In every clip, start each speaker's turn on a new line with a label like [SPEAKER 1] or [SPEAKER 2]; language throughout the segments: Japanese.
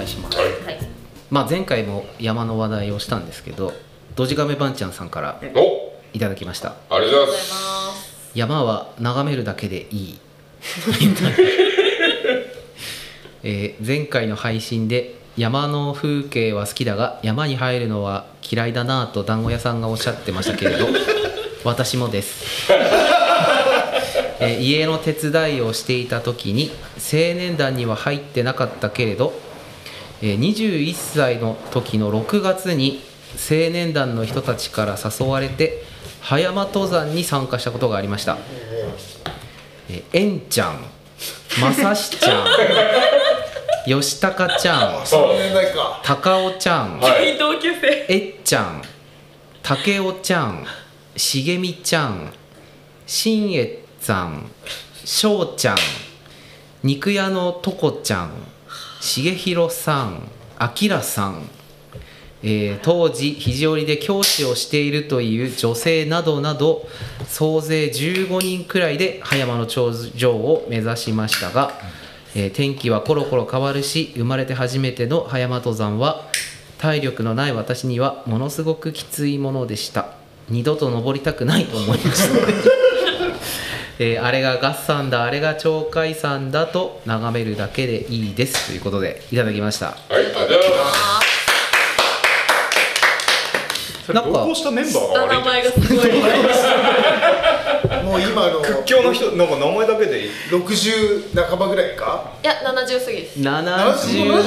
[SPEAKER 1] 介します、
[SPEAKER 2] はい。
[SPEAKER 3] はい。
[SPEAKER 1] まあ、前回も山の話題をしたんですけどドジガメバンちゃんさんから
[SPEAKER 2] お。
[SPEAKER 1] いただきました。
[SPEAKER 2] ありがとうございます。
[SPEAKER 1] 山は眺めるだけでいい、えー前回の配信で山の風景は好きだが山に入るのは嫌いだなぁと団子屋さんがおっしゃってましたけれど 私もです、えー家の手伝いをしていた時に青年団には入ってなかったけれど、えー21歳の時の6月に青年団の人たちから誘われて葉山登山に参加したことがありました、えんちゃんまさしちゃん 吉高ちゃん
[SPEAKER 4] その年代か
[SPEAKER 1] 高尾ちゃん、
[SPEAKER 2] はい。
[SPEAKER 1] えっちゃん竹雄ちゃん茂みちゃんしんえさんしょうちゃん肉屋のとこちゃん重弘さんあきらさん、えー当時肘折で教師をしているという女性などなど総勢15人くらいで葉山の頂上を目指しましたが、えー天気はコロコロ変わるし生まれて初めての葉山登山は体力のない私にはものすごくきついものでした。二度と登りたくないと思いました、えーあれが合山だあれが鳥海山だと眺めるだけでいいですということでいただきました。
[SPEAKER 2] はいありがとうございます。
[SPEAKER 5] それ同行したメンバーが悪い
[SPEAKER 3] 名前がすごい
[SPEAKER 4] もう今の
[SPEAKER 5] 屈強の人なんか名前だけで
[SPEAKER 4] 60半ばぐらいか？
[SPEAKER 3] いや70過ぎです。あ
[SPEAKER 1] 70
[SPEAKER 3] の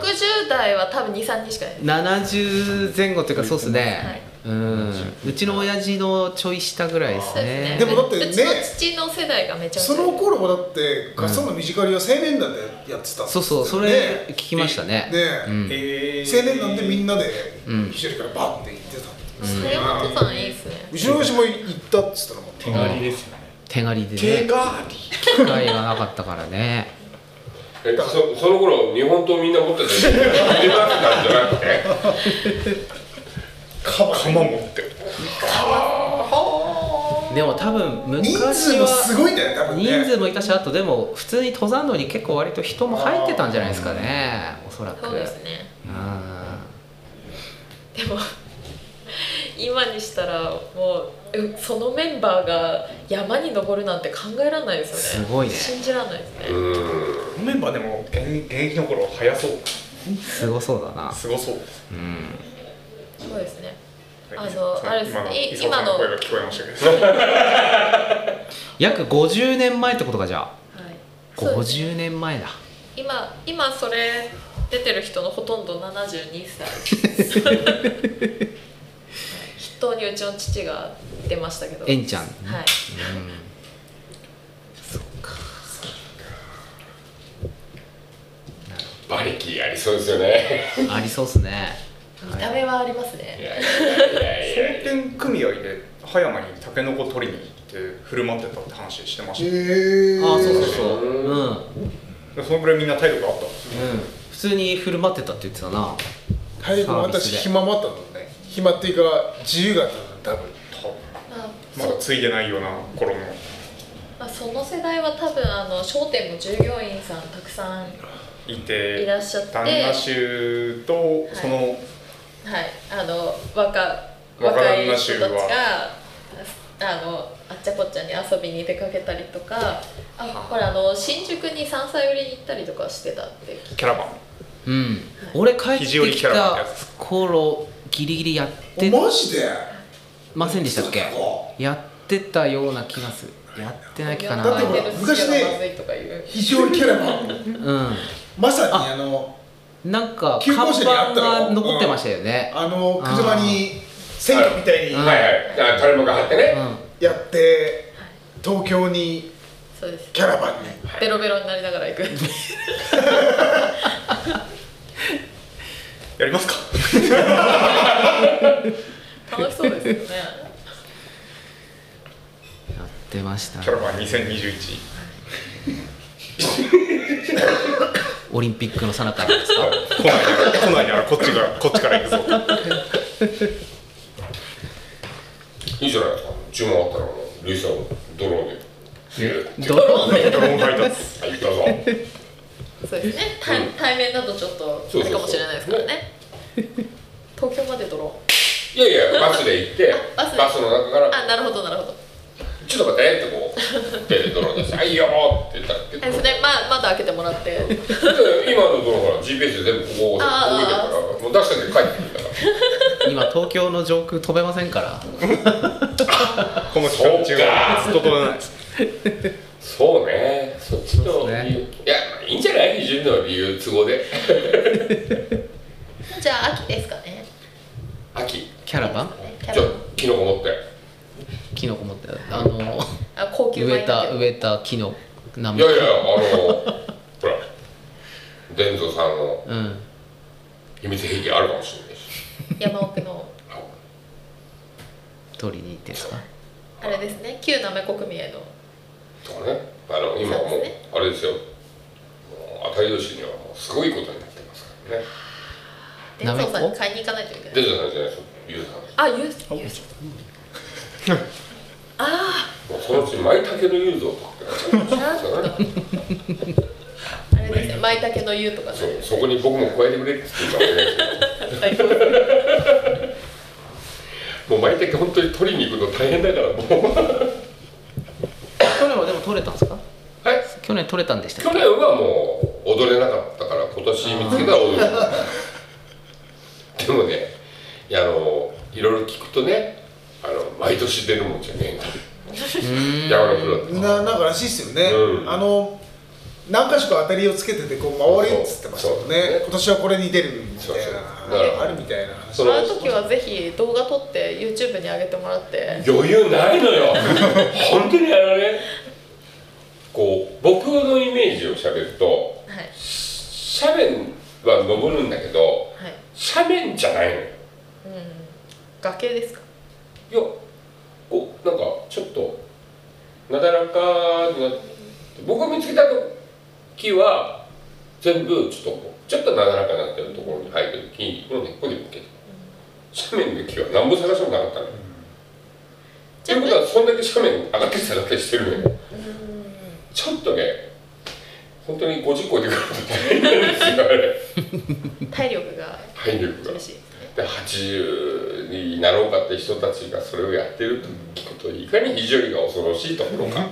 [SPEAKER 3] 60代は多分23人しかいない。
[SPEAKER 1] 70前後っていうかそうですね、うん。うちの親父のちょい下ぐらいです
[SPEAKER 3] ね。
[SPEAKER 1] ね
[SPEAKER 4] でもだってね
[SPEAKER 3] うちの父の世代がめちゃめちゃ
[SPEAKER 4] その頃もだって合奏の短りは青年団でやってた
[SPEAKER 1] そうそうそれ聞きましたね。
[SPEAKER 4] ね
[SPEAKER 1] うん。
[SPEAKER 5] え
[SPEAKER 4] 青年団でみんなで
[SPEAKER 1] うん。
[SPEAKER 4] 一人からバッて行ってた
[SPEAKER 3] 佐山登山いいっすね。
[SPEAKER 4] うちの親父も行ったっつったらもう
[SPEAKER 5] 手狩りですよね。
[SPEAKER 1] 手狩りでね。
[SPEAKER 4] 手が
[SPEAKER 1] 機会がなかったからね。
[SPEAKER 2] えそその頃日本刀みんな持ってたじゃん振り回ってたんじゃなくて
[SPEAKER 4] 鎌
[SPEAKER 5] 鎌持って。る
[SPEAKER 1] でも多分昔
[SPEAKER 4] 人
[SPEAKER 1] は。
[SPEAKER 4] 数もすごいんだよ多分ね
[SPEAKER 1] 人数もいたしあとでも普通に登山道に結構割と人も入ってたんじゃないですかね。おそらく。
[SPEAKER 3] そうですね。
[SPEAKER 1] うん。
[SPEAKER 3] でも今にしたらもううそのメンバーが山に登るなんて考えられないですよね。
[SPEAKER 1] すごいね。
[SPEAKER 3] 信じられないですね。
[SPEAKER 2] うん。
[SPEAKER 5] メンバーでも現現役の頃早そう。
[SPEAKER 1] すごそうだな。
[SPEAKER 5] すごそう。です
[SPEAKER 1] うん
[SPEAKER 3] そうですね。あの
[SPEAKER 5] そう
[SPEAKER 3] あれです
[SPEAKER 5] 今の声が聞こえましたけど。
[SPEAKER 1] 約50年前ってことかじゃあ。
[SPEAKER 3] はい。そうです。
[SPEAKER 1] 50年前だ
[SPEAKER 3] 今今それ出てる人のほとんど72歳。筆頭にうちの父が出ましたけど。
[SPEAKER 1] えんちゃん
[SPEAKER 3] はい。
[SPEAKER 2] 馬力ありそうですよね。
[SPEAKER 1] ありそうっすね
[SPEAKER 3] 見た目はあります
[SPEAKER 2] い
[SPEAKER 3] ね
[SPEAKER 2] やいやいやいや。
[SPEAKER 5] 商店組合で葉山にタケノコ取りに行って振る舞ってたって話してま
[SPEAKER 4] へ
[SPEAKER 5] した、
[SPEAKER 4] え
[SPEAKER 1] ああそうそうそう。
[SPEAKER 2] う
[SPEAKER 1] うん。
[SPEAKER 5] そのぐらいみんな体力あったんですよ
[SPEAKER 1] 普通に振る舞ってたって言ってたな。
[SPEAKER 4] 体力もあったし
[SPEAKER 1] サービスで
[SPEAKER 4] 暇もあったのね。暇っていうか自由があったの多分。
[SPEAKER 5] 多分
[SPEAKER 3] あ
[SPEAKER 5] まだついでないような頃の。
[SPEAKER 3] まあ、その世代は多分あの商店も従業員さんたくさん
[SPEAKER 5] いて
[SPEAKER 3] いらっしゃって。
[SPEAKER 5] 旦那衆とその、
[SPEAKER 3] はいあの若
[SPEAKER 5] 若
[SPEAKER 3] 若い人たちがあのあっちゃこっちゃに遊びに出かけたりとかあこれあの新宿に山菜売りに行ったりとかしてたって
[SPEAKER 5] キャラバン。
[SPEAKER 1] うん。俺帰ってきた頃ギリギリやって
[SPEAKER 4] マジで？
[SPEAKER 1] ませんでしたっけ？やってたような気がする。やってない気かな。
[SPEAKER 4] だって昔ね
[SPEAKER 3] まずいとか言う。
[SPEAKER 4] 非常にキャラバン。
[SPEAKER 1] う
[SPEAKER 4] まさにあの
[SPEAKER 1] んなんか
[SPEAKER 4] 旧
[SPEAKER 1] 看板が残ってましたよね。
[SPEAKER 4] あの車に選挙みたいに
[SPEAKER 1] うん。
[SPEAKER 2] はい。はいあ垂れ幕貼ってね。
[SPEAKER 1] う
[SPEAKER 4] やって東京に
[SPEAKER 3] そうです。
[SPEAKER 4] キャラバンに。
[SPEAKER 3] ベロベロになりながら行く。
[SPEAKER 5] やりますか？
[SPEAKER 3] 楽しそうですよね。
[SPEAKER 1] んやってました
[SPEAKER 5] キャラバン2021
[SPEAKER 1] オリンピックのさなかですか？
[SPEAKER 5] 来ない。来ないならこっちからこっちから行くぞ。
[SPEAKER 2] いいじゃないですか。注文あったらルイさんドローンで。
[SPEAKER 1] ドローンで？
[SPEAKER 5] ドローン配達。
[SPEAKER 2] 入ったぞ。
[SPEAKER 3] そうですね。対,、
[SPEAKER 2] うん。
[SPEAKER 3] 対面だとちょっとあれかもしれないですからね。東京までドロ
[SPEAKER 2] いやいやバスで行って
[SPEAKER 3] あバスで。
[SPEAKER 2] バスの中から。
[SPEAKER 3] ーンあなるほどなるほど「
[SPEAKER 2] ちょっと待って」ってこう手でドローン出して「はいいいよ」
[SPEAKER 3] 開けてもらって。
[SPEAKER 2] で今のドローンほら GPS で全部ここいてるからもう出しただけで帰ってくるから。
[SPEAKER 1] 今東京の上空飛べませんから。
[SPEAKER 5] この期間中は。ずっと飛べない
[SPEAKER 2] そうね。そっちの
[SPEAKER 1] ね。
[SPEAKER 2] いやまあいいんじゃない？の理由都合で。
[SPEAKER 3] じゃあ秋ですかね。
[SPEAKER 2] 秋。
[SPEAKER 1] キャラバン？
[SPEAKER 2] じゃあ
[SPEAKER 3] キ
[SPEAKER 2] ノコ持って。
[SPEAKER 1] キノコ持って。あの
[SPEAKER 3] あ高級
[SPEAKER 1] 植えた
[SPEAKER 3] 米
[SPEAKER 1] 植えた木の名
[SPEAKER 2] いやいやあの伝蔵さんの
[SPEAKER 1] うん。
[SPEAKER 2] 秘密兵器あるかもしれないし。
[SPEAKER 3] 山奥の。
[SPEAKER 1] 取りに行ってですか？
[SPEAKER 3] あれですね。旧なめこ組合の。
[SPEAKER 2] とかね。あの今はもう
[SPEAKER 3] そうですね。
[SPEAKER 2] あれですよ。もう当たり年にはもうすごいことになってますからね。
[SPEAKER 3] 伝蔵さんに買いに行かないといけない。
[SPEAKER 2] 伝蔵さんじゃないですよゆうさん。
[SPEAKER 3] ああ
[SPEAKER 2] もうそのうち舞茸のゆうぞとかってなっちゃうんですよね
[SPEAKER 3] 舞茸の湯とかね。
[SPEAKER 2] そうそこに僕も加えてくれって言ったわけです
[SPEAKER 3] 最高です
[SPEAKER 2] よもう舞茸本当に取りに行くの大変だからもう。
[SPEAKER 1] 去年はでも取れたんですか？
[SPEAKER 2] はい
[SPEAKER 1] 去年取れたんでしたっけ？
[SPEAKER 2] 去年はもう踊れなかったから今年見つけたら踊るでもねいやあのいろいろ聞くとねあの毎年出るもんじゃねえん。だ山のプロって。
[SPEAKER 4] ななんからしいっすよね、
[SPEAKER 2] うん。
[SPEAKER 4] あの何か所か当たりをつけててこう回りっつってましたもん
[SPEAKER 2] そう
[SPEAKER 4] ね今年はこれに出るみたい
[SPEAKER 2] そうそう。
[SPEAKER 4] な
[SPEAKER 2] だから。
[SPEAKER 4] あるみたいな話。
[SPEAKER 2] その
[SPEAKER 3] 時はぜひ動画撮って YouTube に上げてもらって。
[SPEAKER 2] 余裕ないのよ。本当にあのね。こう僕のイメージをしゃべると
[SPEAKER 3] はい。
[SPEAKER 2] 斜面は登るんだけど
[SPEAKER 3] はい。
[SPEAKER 2] 斜面じゃないのよ。
[SPEAKER 3] うん。崖ですか？
[SPEAKER 2] いやこうなんかちょっとなだらかになって僕が見つけた木は全部ちょっとこうちょっとなだらかになってるところに生えてる木の根っこで見つけた斜面の木は何も探してもなかったの。よということはそんだけ斜面上がって下がってしてるのよ。ちょっとね本当に50超えてくると大変なんですよあれ。
[SPEAKER 3] 体力が
[SPEAKER 2] 体力が
[SPEAKER 3] ですね。
[SPEAKER 2] で80になろうかって人たちがそれをやってると聞くといかに非常にが恐ろしいところか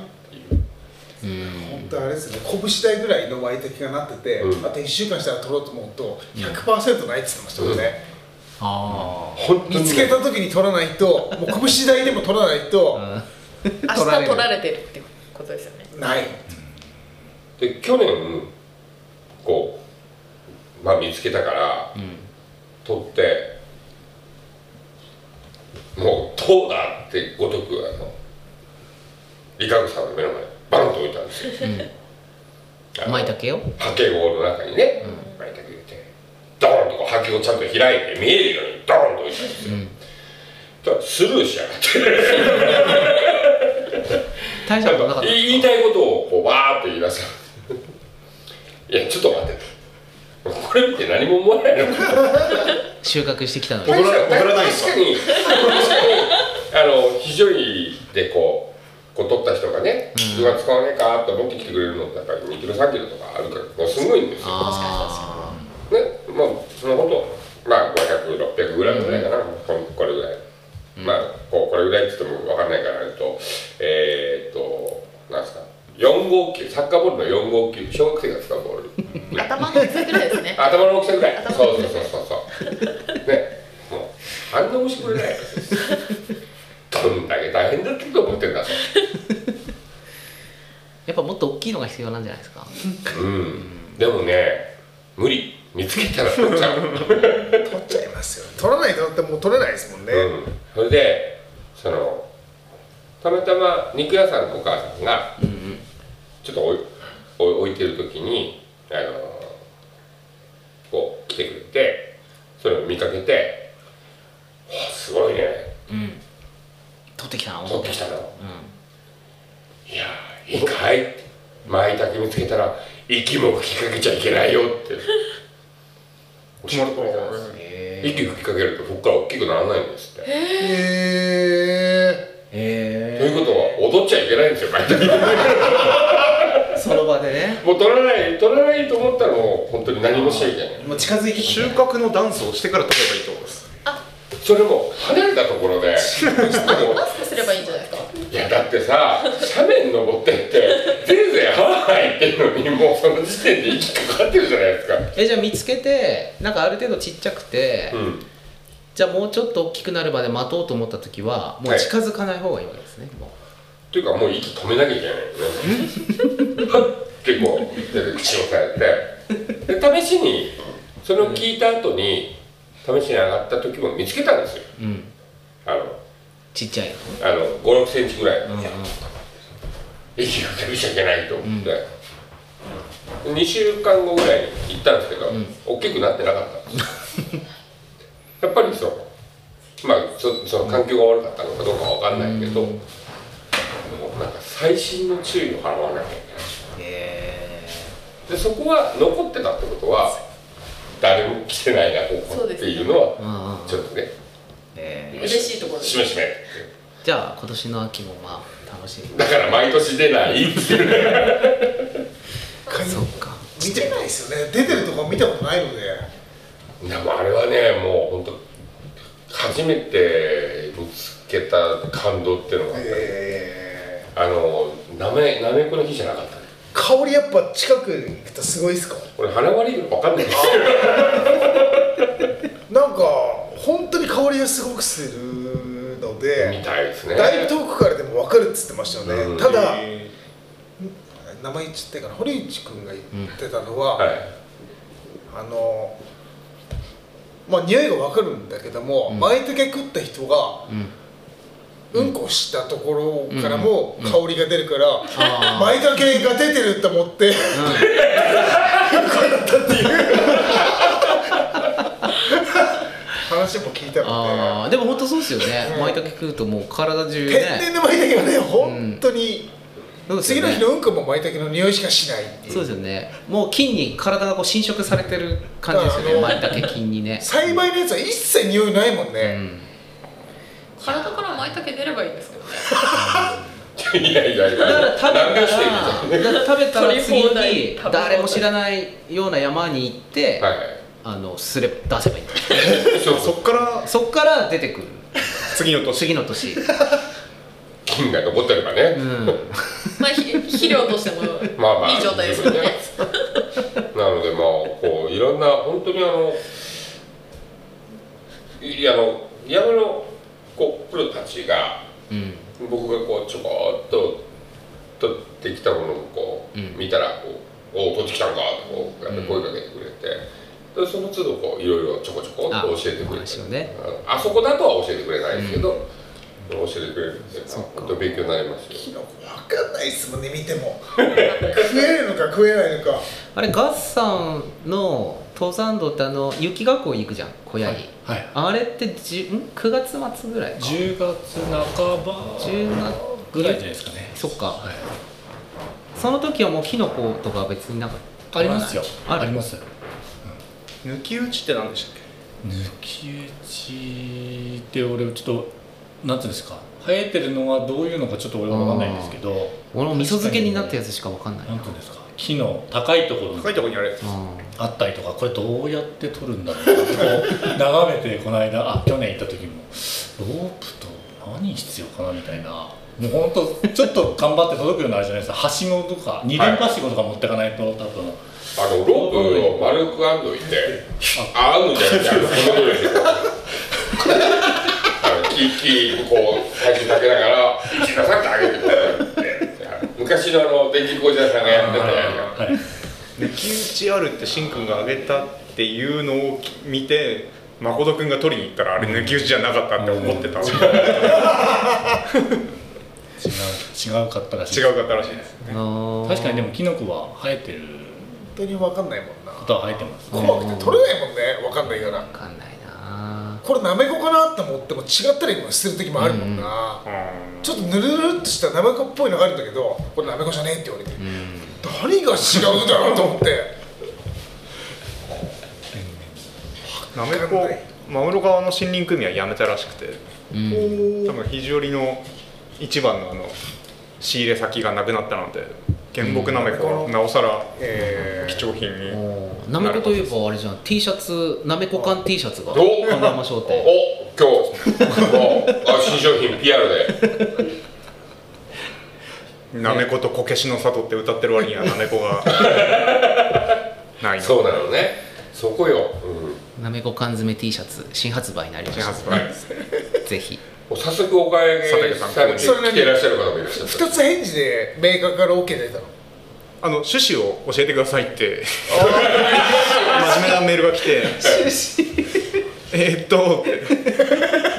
[SPEAKER 4] 本当あれですね拳台ぐらいの舞茸がなってて、
[SPEAKER 2] うん。
[SPEAKER 4] あと1週間したら取ろうと思うと100%ないって言ってましたもんね、
[SPEAKER 1] あ
[SPEAKER 2] 本当にね。
[SPEAKER 4] 見つけた時に取らないともう拳台でも取らないと
[SPEAKER 1] あ
[SPEAKER 3] 明日取られてるってことですよね。
[SPEAKER 4] ない。
[SPEAKER 2] で去年こうまあ見つけたから
[SPEAKER 1] うん。
[SPEAKER 2] 取ってもうどうだってごとくあの理さんの目の前ん。ですよあの
[SPEAKER 1] 舞茸を？
[SPEAKER 2] はけ棒の中にね舞茸入れてドーンとこうはけをちゃんと開いて見えるようにドーンと置いたんですよ、
[SPEAKER 1] うん。
[SPEAKER 2] スルーしやがって。
[SPEAKER 1] 大したことなかった。
[SPEAKER 2] 言いたいことをこうわーって言い出したいやちょっと待ってと。これ見て何も思わないのか
[SPEAKER 1] 収穫してきたのに。
[SPEAKER 5] 踊ら踊らないんですか。
[SPEAKER 2] 確かに。確かに。あの非常にでこうこう取った人がね「
[SPEAKER 1] うん。
[SPEAKER 2] うわ使わねえか?」って持ってきてくれるのってやっぱり2キロ3キロとかあるからもうすごいんですよ。
[SPEAKER 1] あ
[SPEAKER 2] ねまあそのことまあ500600ぐらいぐらいかな、ここれぐらい、まあこうこれぐらいって言っても分かんないからえっとえー、っとなんですか。4号球サッカーボールの4号球小学生が使うボール。
[SPEAKER 3] 頭の大きさぐらいですね。
[SPEAKER 2] 頭の大きさぐらい。
[SPEAKER 3] 頭
[SPEAKER 2] そうそうそうそうそう。ねもうあんな面白くないどんだけ大変だったと思ってんだと
[SPEAKER 1] やっぱもっと大きいのが必要なんじゃないですか？
[SPEAKER 2] うん。でもね無理。見つけたら取っちゃう。
[SPEAKER 4] 取っちゃいますよ取らないとだってもう取れないですもんね、
[SPEAKER 2] うん、それでそのたまたま肉屋さんのお母さんが
[SPEAKER 1] うんうん
[SPEAKER 2] ちょっと置い置い置いてる時にあのこう来てくれてそれを見かけて「わあすごいね
[SPEAKER 1] うん取ってきたの？
[SPEAKER 2] 取ってきたの。
[SPEAKER 1] う
[SPEAKER 2] いやーいいかい?」って「舞茸見つけたら息も吹きかけちゃいけないよ」って。教えてくれたんです。
[SPEAKER 1] んへ
[SPEAKER 2] 息吹きかけるとそこから大きくならないんですって。
[SPEAKER 4] へえ
[SPEAKER 1] え
[SPEAKER 2] ということは踊っちゃいけないんですよ舞茸。
[SPEAKER 1] その場でね。
[SPEAKER 2] もう取らない取らないと思ったらもう本当に何もしちゃいけない。
[SPEAKER 4] もう近づいてき
[SPEAKER 5] 収
[SPEAKER 4] て
[SPEAKER 5] 穫のダンスをしてから取ればいいってことです
[SPEAKER 2] それも離れたところで さ斜面登ってってぜいぜいハー言ってるのにもうその時点で息かかってるじゃないですか。
[SPEAKER 1] えじゃあ見つけてなんかある程度ちっちゃくて、
[SPEAKER 2] うん。
[SPEAKER 1] じゃあもうちょっと大きくなるまで待とうと思った時はもう近づかない方がいいわけですね、も
[SPEAKER 2] というかもう息止めなきゃいけないよね。はってこうで口を押さえて。で試しにそれを聞いた後に試しに上がった時も見つけたんですよ。
[SPEAKER 1] ううんちっちゃいの？
[SPEAKER 2] あの5 6センチぐらい、
[SPEAKER 1] うんうん。
[SPEAKER 2] 息がかけちゃいけないと思って、2週間後ぐらいに行ったんですけど、
[SPEAKER 1] ん。
[SPEAKER 2] 大きくなってなかった。んですやっぱりそう。まあそその環境が悪かったのかどうかわかんないけど、
[SPEAKER 1] うん。
[SPEAKER 2] なんか細心の注意を払わなきゃいけない。
[SPEAKER 1] へ
[SPEAKER 2] でそこは残ってたってことは誰も来てないなここっていうのはちょっとね
[SPEAKER 1] ええ
[SPEAKER 3] 嬉しいところです。
[SPEAKER 2] しめしめ。
[SPEAKER 1] じゃあ今年の秋もまあ楽しみ。
[SPEAKER 2] だから毎年出ない。っていう
[SPEAKER 1] そっか。
[SPEAKER 4] 見てないですよね。出てるとこ見たことないので。
[SPEAKER 2] でもあれはねもう本当初めて見つけた感動っていうのがあって、
[SPEAKER 4] え
[SPEAKER 2] あのなめなめこの日じゃなかったね。
[SPEAKER 4] ー、香りやっぱ近くに行くとすごいですか？
[SPEAKER 2] これ花割りわかんないです
[SPEAKER 4] なんか本当に香りがすごくするの
[SPEAKER 2] み
[SPEAKER 4] で
[SPEAKER 2] たいですね。
[SPEAKER 4] だいぶ遠くからでも分かるっつってましたよね、
[SPEAKER 2] うん。
[SPEAKER 4] ただ
[SPEAKER 5] え
[SPEAKER 4] 名前言っちゃっていいかな？堀内君が言ってたのは、
[SPEAKER 2] はい。
[SPEAKER 4] あのまあ匂いが分かるんだけども、
[SPEAKER 1] うん。
[SPEAKER 4] 舞茸食った人が
[SPEAKER 1] うん。
[SPEAKER 4] うんこしたところからも
[SPEAKER 1] うん。
[SPEAKER 4] 香りが出るから、
[SPEAKER 1] あー。
[SPEAKER 4] 舞茸が出てると思って話も聞いた
[SPEAKER 1] あ
[SPEAKER 4] の
[SPEAKER 1] ーでも本当そうですよね。
[SPEAKER 4] うん。
[SPEAKER 1] 舞茸食うともう体中
[SPEAKER 4] で、
[SPEAKER 1] ね。
[SPEAKER 4] 天然の舞茸はね本当に、
[SPEAKER 1] そうですよね。
[SPEAKER 4] 次の日のうんこも舞茸の匂いしかしないっていう。
[SPEAKER 1] そうですよね。もう菌に体がこう侵食されてる感じですよね舞茸菌にね。
[SPEAKER 4] 栽培のやつは一切匂いないもん
[SPEAKER 1] う
[SPEAKER 4] ね、
[SPEAKER 1] ん。
[SPEAKER 3] 体から舞茸出ればいいんですけどね。
[SPEAKER 2] いやいやいや
[SPEAKER 1] だから食べ
[SPEAKER 2] た
[SPEAKER 1] らだから食べたら次に誰も知らないような山に行って、
[SPEAKER 2] はいはい
[SPEAKER 1] あのすれ出せばいいんだ。
[SPEAKER 2] そ
[SPEAKER 5] っから
[SPEAKER 1] そっから出てくる。
[SPEAKER 5] 次の年。
[SPEAKER 1] 次の年。
[SPEAKER 2] 菌が残ってればね、
[SPEAKER 1] うん。
[SPEAKER 3] まあひ肥料としても
[SPEAKER 2] まあまあ
[SPEAKER 3] いい状態ですよね。
[SPEAKER 2] なのでまあこういろんな本当にあのいあの山のこうプロたちが
[SPEAKER 1] うん。
[SPEAKER 2] 僕がこうちょこっと取ってきたものをこう、
[SPEAKER 1] うん。
[SPEAKER 2] 見たらこう「おお取ってきたんか」とこうやって声かけてくれて、でその都度こういろいろちょこちょこっと教えてくれて
[SPEAKER 1] あね。
[SPEAKER 2] ああそこだとは教えてくれないですけど、教えてくれるんで
[SPEAKER 1] そっか。
[SPEAKER 2] 本当勉強になりますよ。
[SPEAKER 4] キノコ分かんないっすもんね見ても。食えるのか食えないのか。
[SPEAKER 1] あれガッサンの登山道ってあの雪学校行くじゃん小屋に、
[SPEAKER 6] はい
[SPEAKER 1] あれってじゅん？9月末ぐらいか。
[SPEAKER 6] 10月半ば。
[SPEAKER 1] 10月
[SPEAKER 6] ぐらいじゃないですかね。
[SPEAKER 1] そっか。
[SPEAKER 6] はい。
[SPEAKER 1] その時はもうキノコとかは別になんか
[SPEAKER 6] ありますよ。
[SPEAKER 1] あ
[SPEAKER 6] ります
[SPEAKER 5] 抜き打ちって何でしたっ
[SPEAKER 6] 抜き打ちって俺ちょっとなんていうんですか？生えてるのはどういうのかちょっと俺は分かんないんですけど
[SPEAKER 1] 俺も味噌漬けになったやつしかわかんない。
[SPEAKER 6] なんていうんですか？木の高いところ
[SPEAKER 5] 高いところにあるやつ
[SPEAKER 1] あ
[SPEAKER 6] あったりとかこれどうやって撮るんだろうなってこう眺めてこの間あ去年行った時もロープと何必要かなみたいなもうほんとちょっと頑張って届くようなあれじゃないですか。はしごとか二連はしごとか持ってかないと多分。
[SPEAKER 2] あのロープを丸く編んどいてあ。編むんじゃなくのこのように あの木木にこう最初かけながら一度さって上げてこうやって昔のあの電気工事屋さんがやってたやつ
[SPEAKER 6] はい。
[SPEAKER 5] 抜き打ちあるってしんくんがあげたってい。うのを見て誠くんが取りに行ったらあれ抜き打ちじゃなかったって思ってた、違
[SPEAKER 6] 違う違うかったらしい
[SPEAKER 5] うかったらしいです
[SPEAKER 1] あー。
[SPEAKER 6] 確かにでもキノコは生えてる。
[SPEAKER 4] 本当に分かんないもんな。
[SPEAKER 6] ことは生えてます。
[SPEAKER 4] 怖くて取れないもんね。分かんないから。
[SPEAKER 1] わかんないな。
[SPEAKER 4] これなめこかなと思っても違ったりもする時もあるもんな、
[SPEAKER 5] うん。
[SPEAKER 4] ちょっとぬるぬるっとしたなめこっぽいのがあるんだけどこれなめこじゃねえって言われて
[SPEAKER 1] うん。
[SPEAKER 4] 何が違うんだろうと思って。
[SPEAKER 5] なめこ真室川の森林組合辞めたらしくて。
[SPEAKER 1] うん。
[SPEAKER 5] 多分肘折の一番のあの仕入れ先がなくなったので原木なめこはなおさら
[SPEAKER 4] え
[SPEAKER 5] 貴重品に
[SPEAKER 1] なめこといえばあれじゃん。T シャツなめこ缶 T シャツが
[SPEAKER 2] お
[SPEAKER 1] 金山商店。
[SPEAKER 2] お今日あ新商品 PR で。
[SPEAKER 5] なめことこけしの里って歌ってる割にはなめこが ない。の
[SPEAKER 2] そうなのね。そこよ、うん、
[SPEAKER 1] なめこ缶詰 T シャツ新発売になりました。
[SPEAKER 5] 新発売。
[SPEAKER 1] ぜひ
[SPEAKER 2] 早速お買い上げされて
[SPEAKER 4] それ何
[SPEAKER 2] 来てらっしゃる方もいらっしゃった。
[SPEAKER 4] 二つ返事でメーカーから OK 出たの？
[SPEAKER 5] あの趣旨を教えてくださいって。真面目なメールが来て。えーっと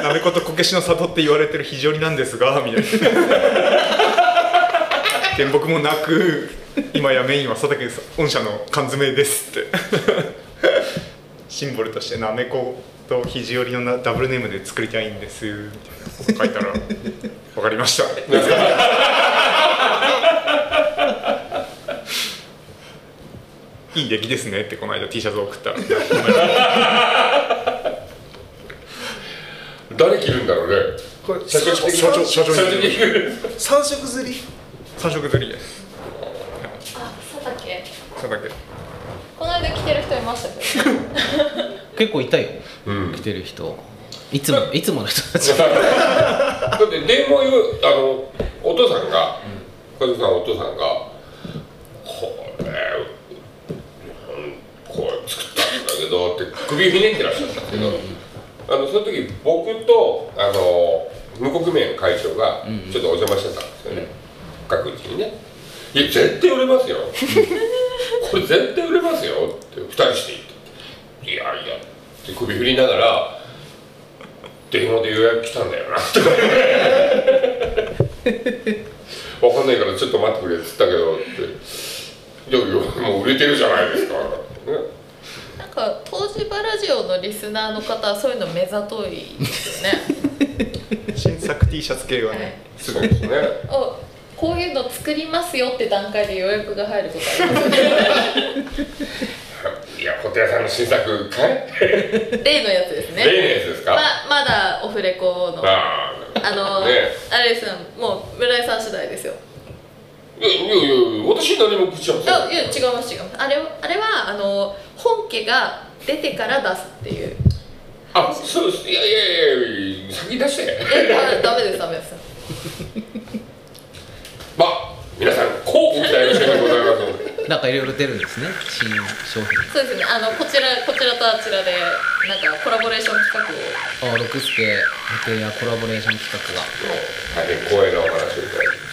[SPEAKER 5] なめことこけしの里って言われてる非常になんですがみたいな。原木もなく。今やメインは佐竹御社の缶詰ですってシンボルとしてなめこと肘折りのなダブルネームで作りたいんです。みたいな書いたら 分かりました。いい出来ですね。ってこの間 T シャツを送ったら。
[SPEAKER 2] 誰着るんだろうね。
[SPEAKER 4] これ
[SPEAKER 2] 社長
[SPEAKER 5] 社長社長
[SPEAKER 2] 社長に着る
[SPEAKER 4] 三色釣り？
[SPEAKER 5] 三色釣りです。
[SPEAKER 3] あ佐竹。
[SPEAKER 5] 佐竹
[SPEAKER 3] この間来てる人いましたけどね
[SPEAKER 1] 結構いたよ。
[SPEAKER 2] うん。
[SPEAKER 1] 来てる人。いつもいつもの人たち。
[SPEAKER 2] だって電話言うあのお父さんが和子さんのお父さんがこれうんこれ作ったんだけどって首ひねってらっしゃったんですけど、あのその時僕とあの無国名の会長がちょっとお邪魔してたんですよね、各地にね「いや絶対売れますよ。これ絶対売れますよ」って2人して言って「いやいや」って首振りながら電話で予約来たんだよな。っ てわかんないからちょっと待ってくれっつったけどって。いやいやもう売れてるじゃないですか、ね、
[SPEAKER 3] なんか東芝ラジオのリスナーの方はそういうの目ざといですよね。
[SPEAKER 5] 新作 T シャツ系はね。すごい
[SPEAKER 2] ですね。
[SPEAKER 3] あこういうの作りますよって段階で予約が入ることありますよね
[SPEAKER 2] いやホテルさんの新作かい
[SPEAKER 3] 例のやつですね。
[SPEAKER 2] 例のやつですか、
[SPEAKER 3] ままだオフレコの。あ
[SPEAKER 2] あ
[SPEAKER 3] の、
[SPEAKER 2] ね。
[SPEAKER 3] あれですよ。もう村井さん次第ですよ。
[SPEAKER 2] いやいやいや私何も口は
[SPEAKER 3] い。やいや違います違います。あれあれはあの本家が出てから出すっていう。
[SPEAKER 2] あそうです。いやいやいや先出して。
[SPEAKER 3] えダメダメですダメです。
[SPEAKER 2] まあ皆さんこうご期待の点でございます。ので
[SPEAKER 1] なんかいろいろ出るんですね。新商品。
[SPEAKER 3] そうですね。あのこちらこちらとあちらでなんかコラボレーション企画を。
[SPEAKER 1] あ六助ホテやコラボレーション企画が。
[SPEAKER 2] 大変光栄なお話をいただいて